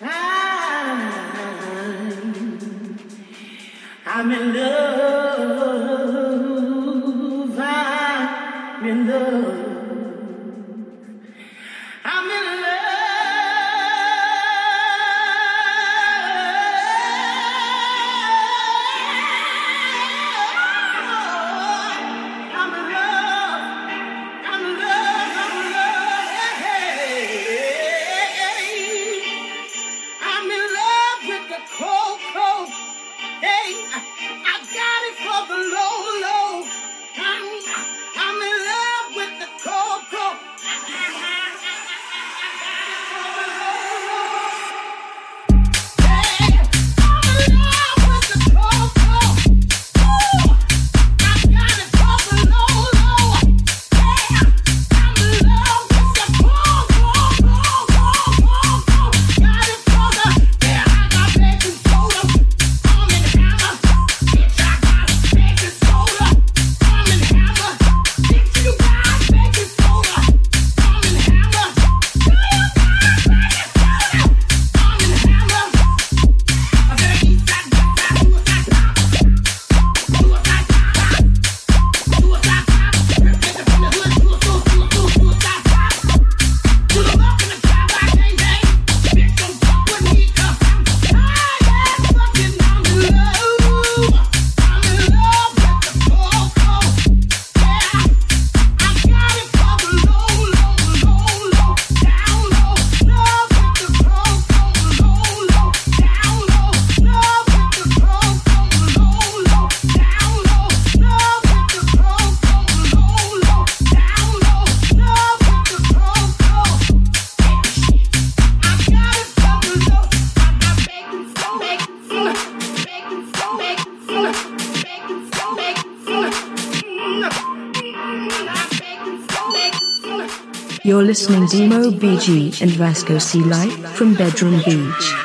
You're listening Demo BG and Vasco C live from Bedroom Beach.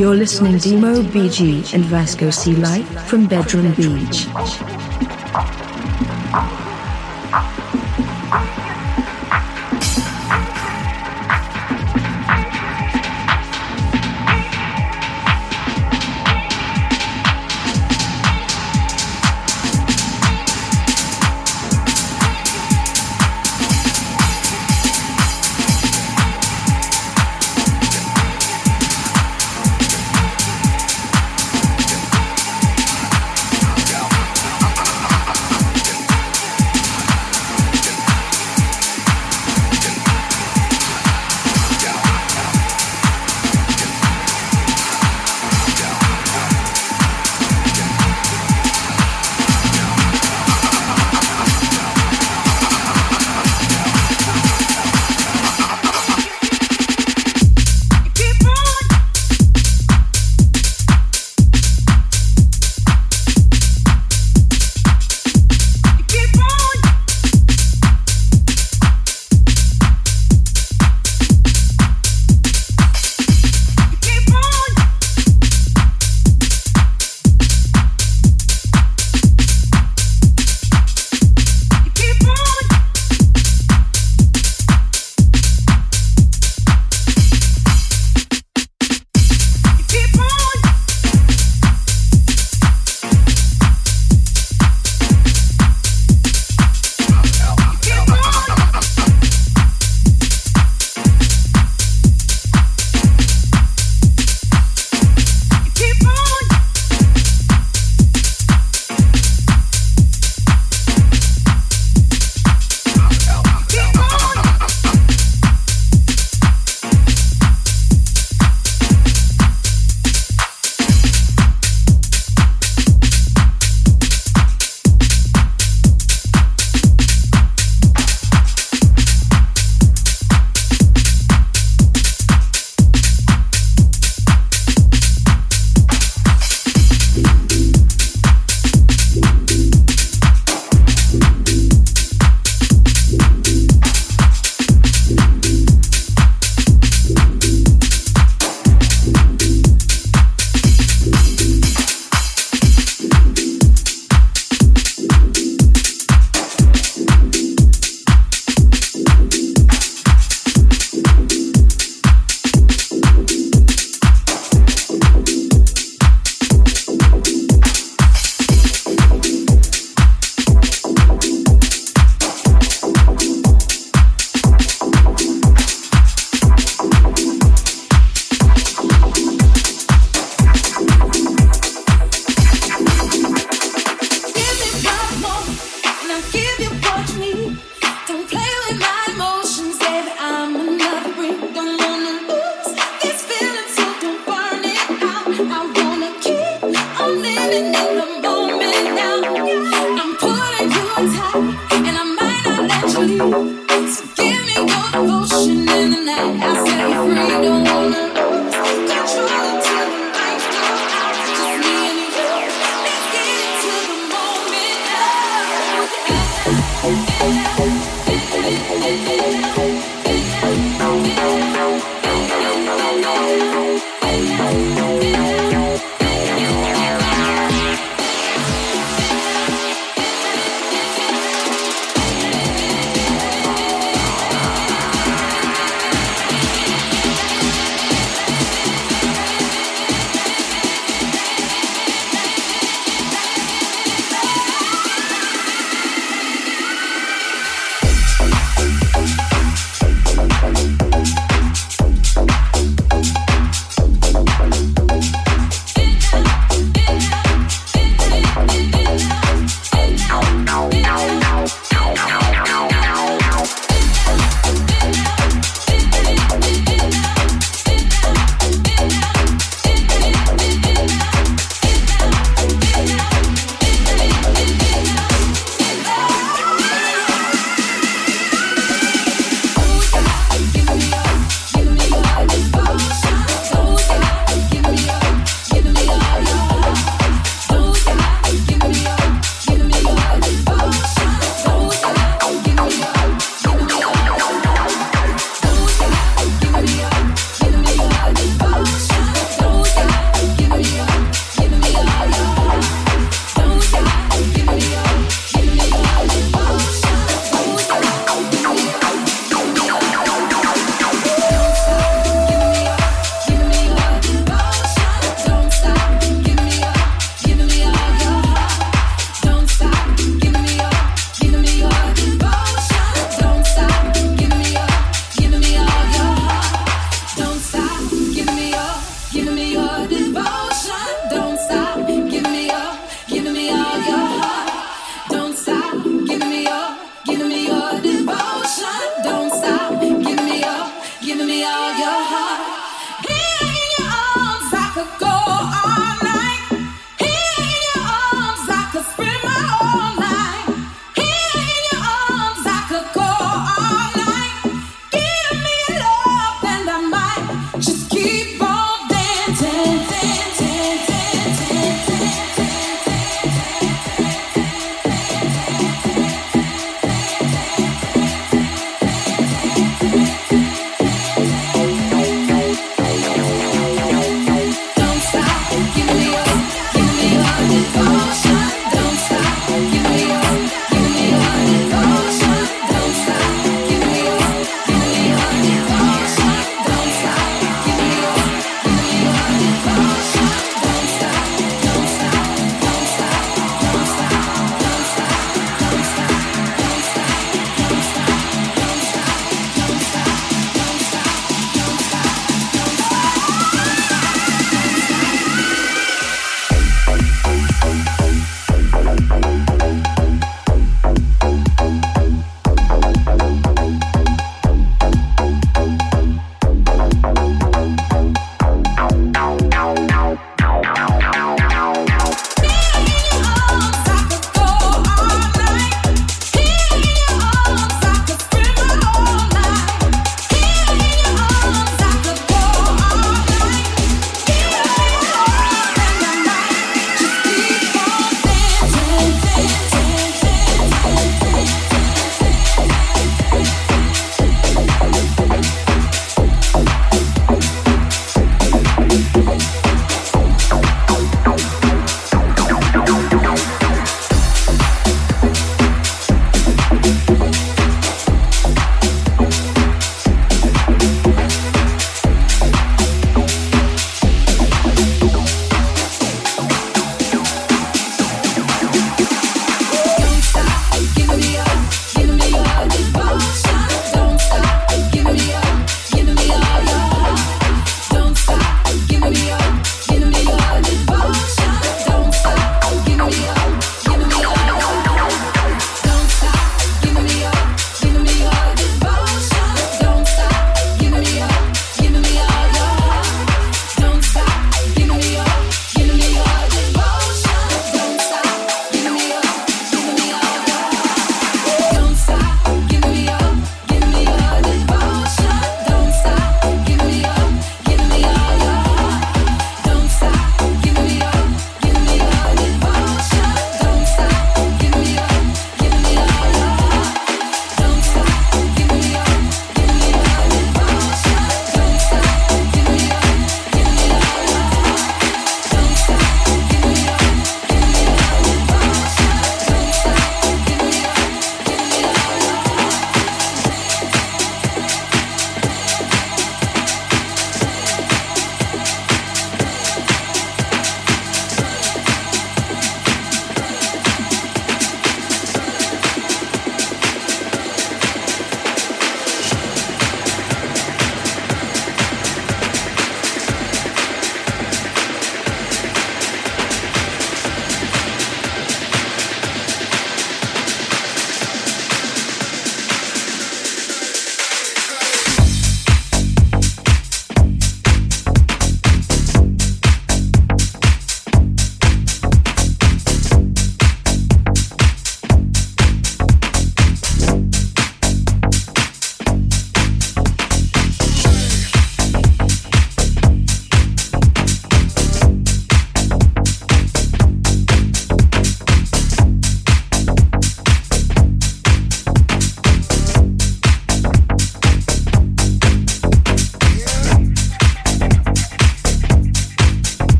You're listening to Demo BG and Vasco C live from Bedroom Beach.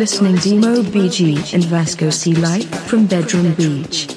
listening Demo BG and Vasco C Light from Bedroom Beach.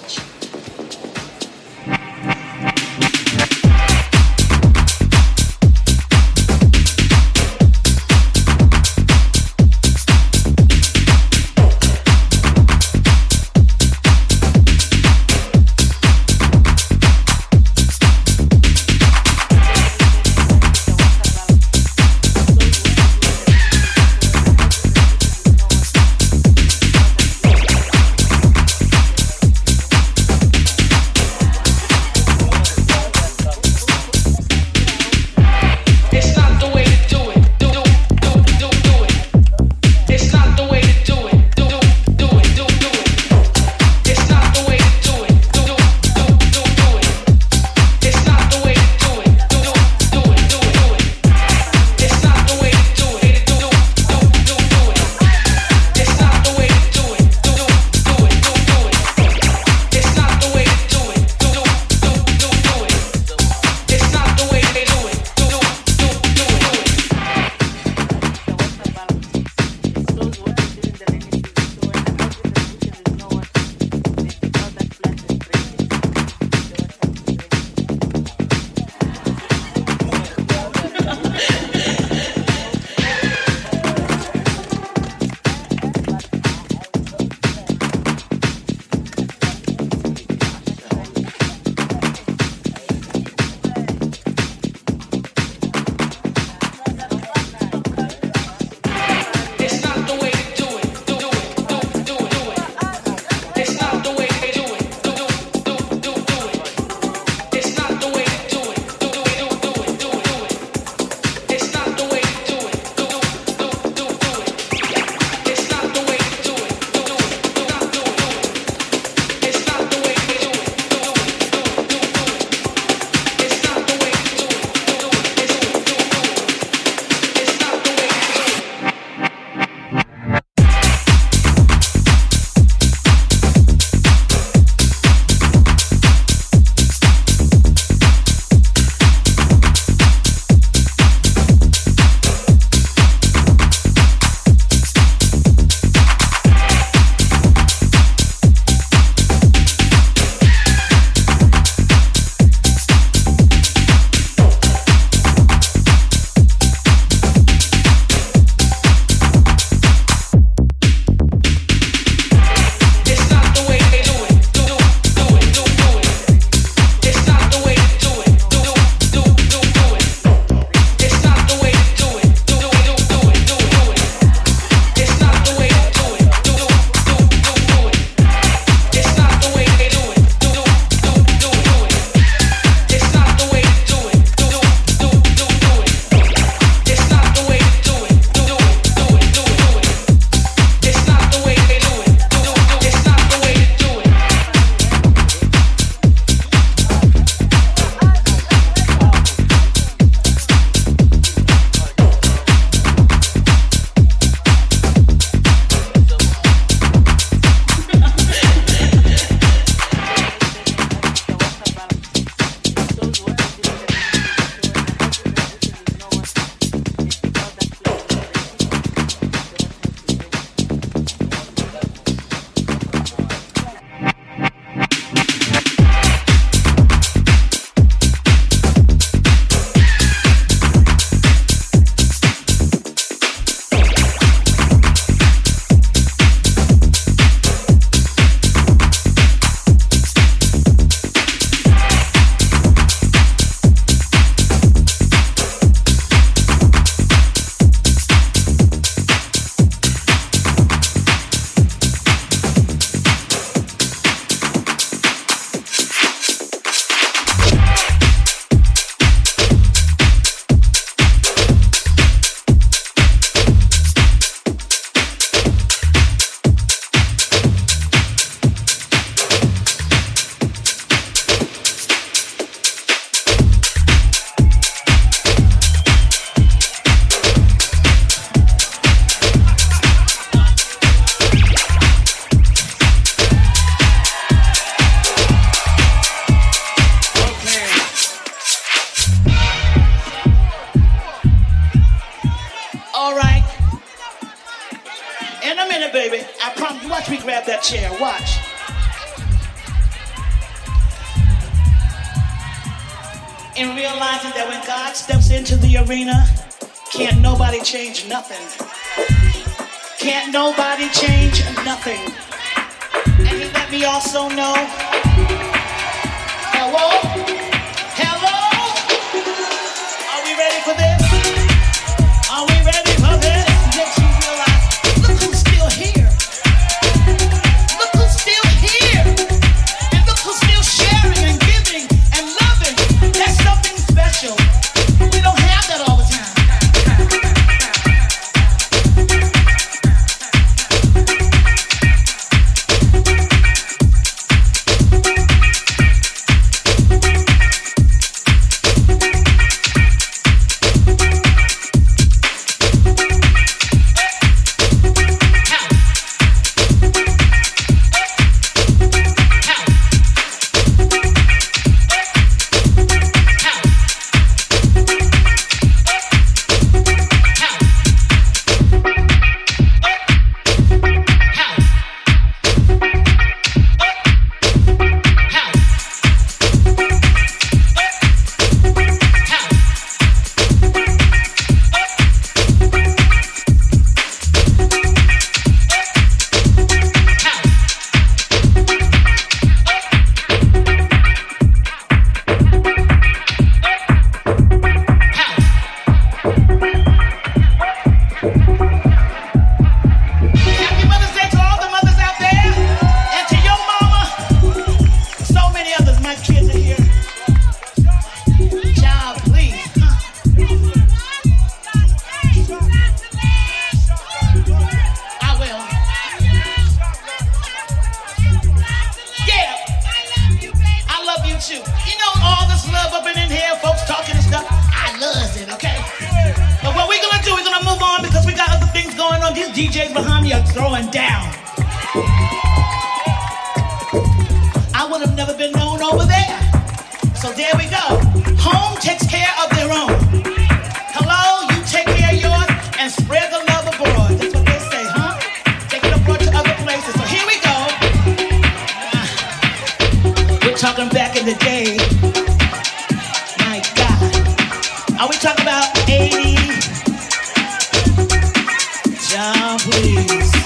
please.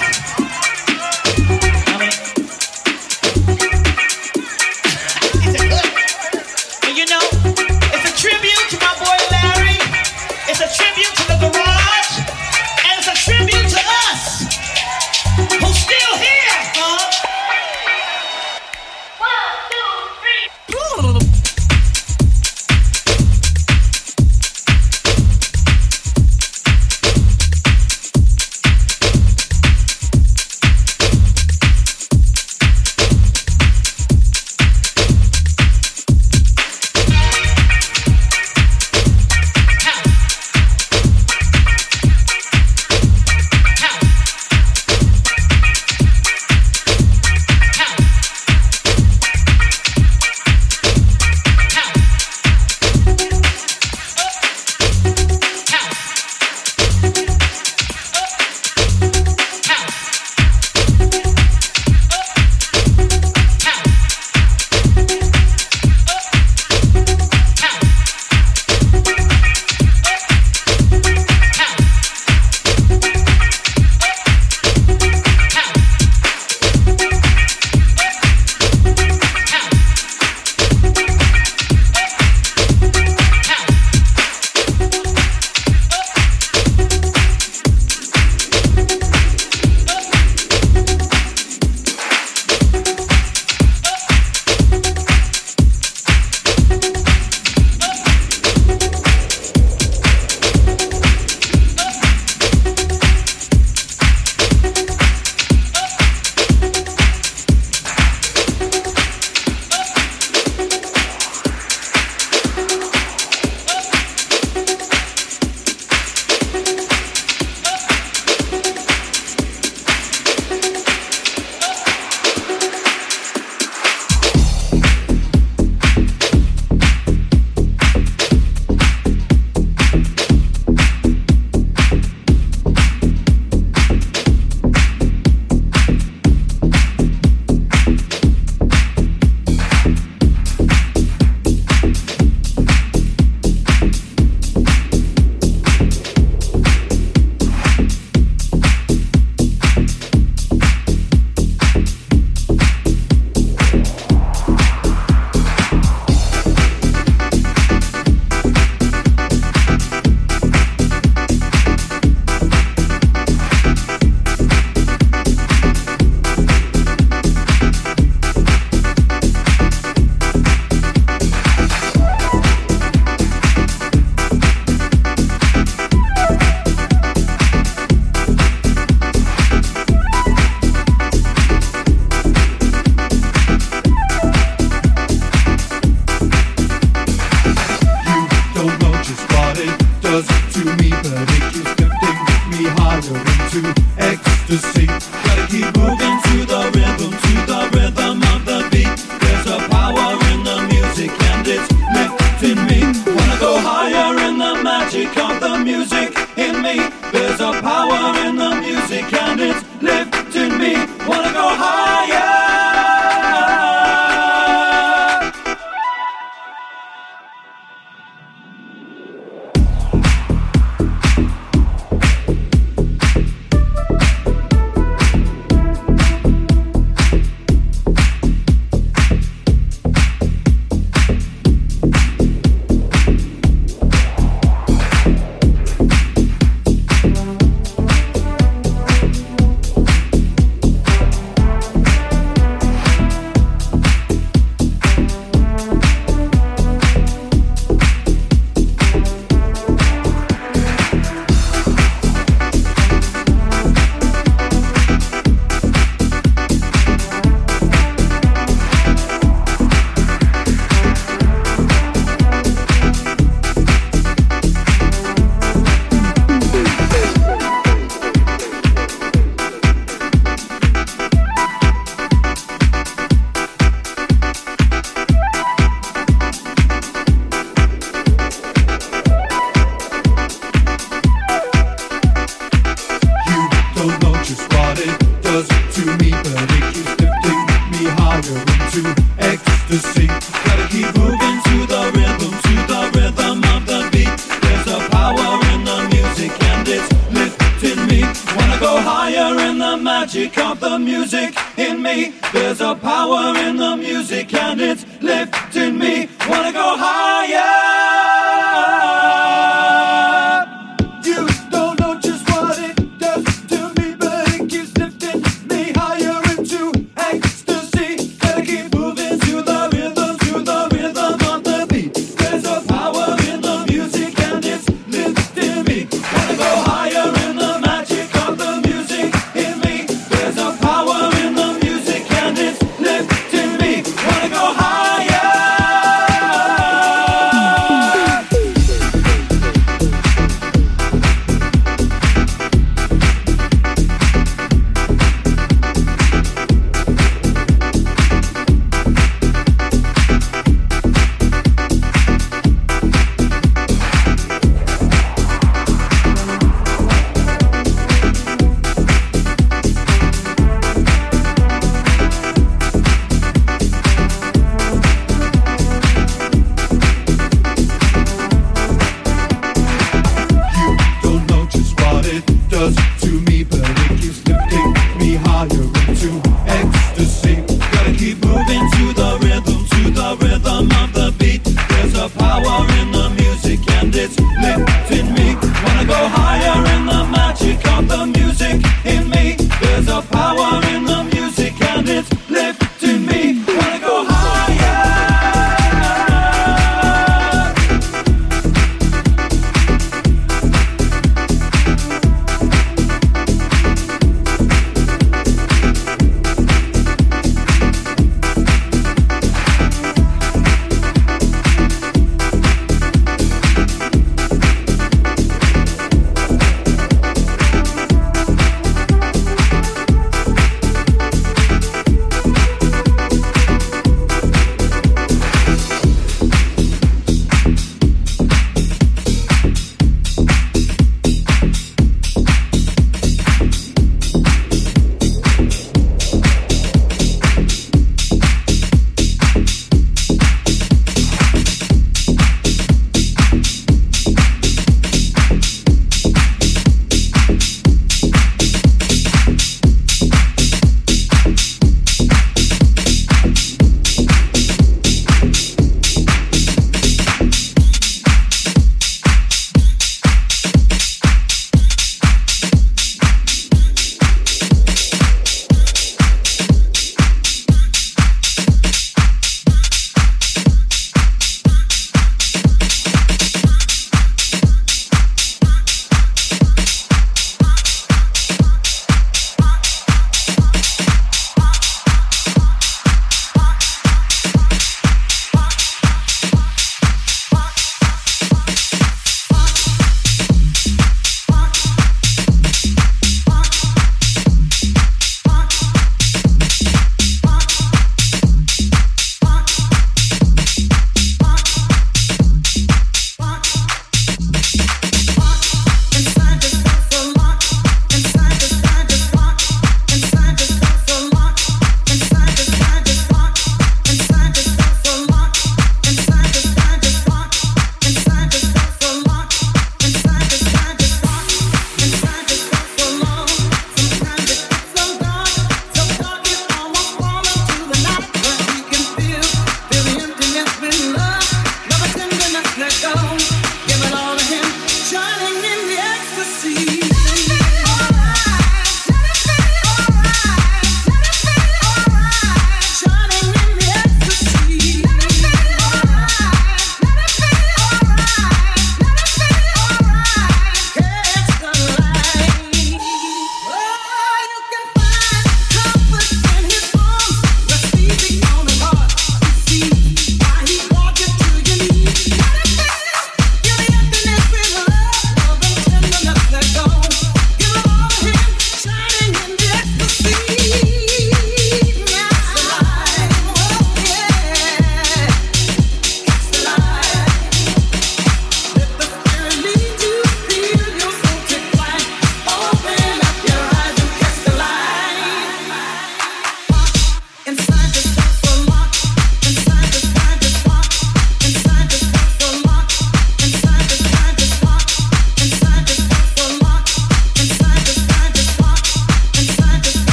magic of the music in me. There's a power in the music and it's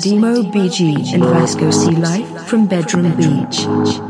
Demo BG and Vasco C live from Bedroom Beach.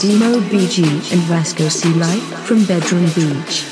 Demo BG and Vasco C Live from Bedroom Beach.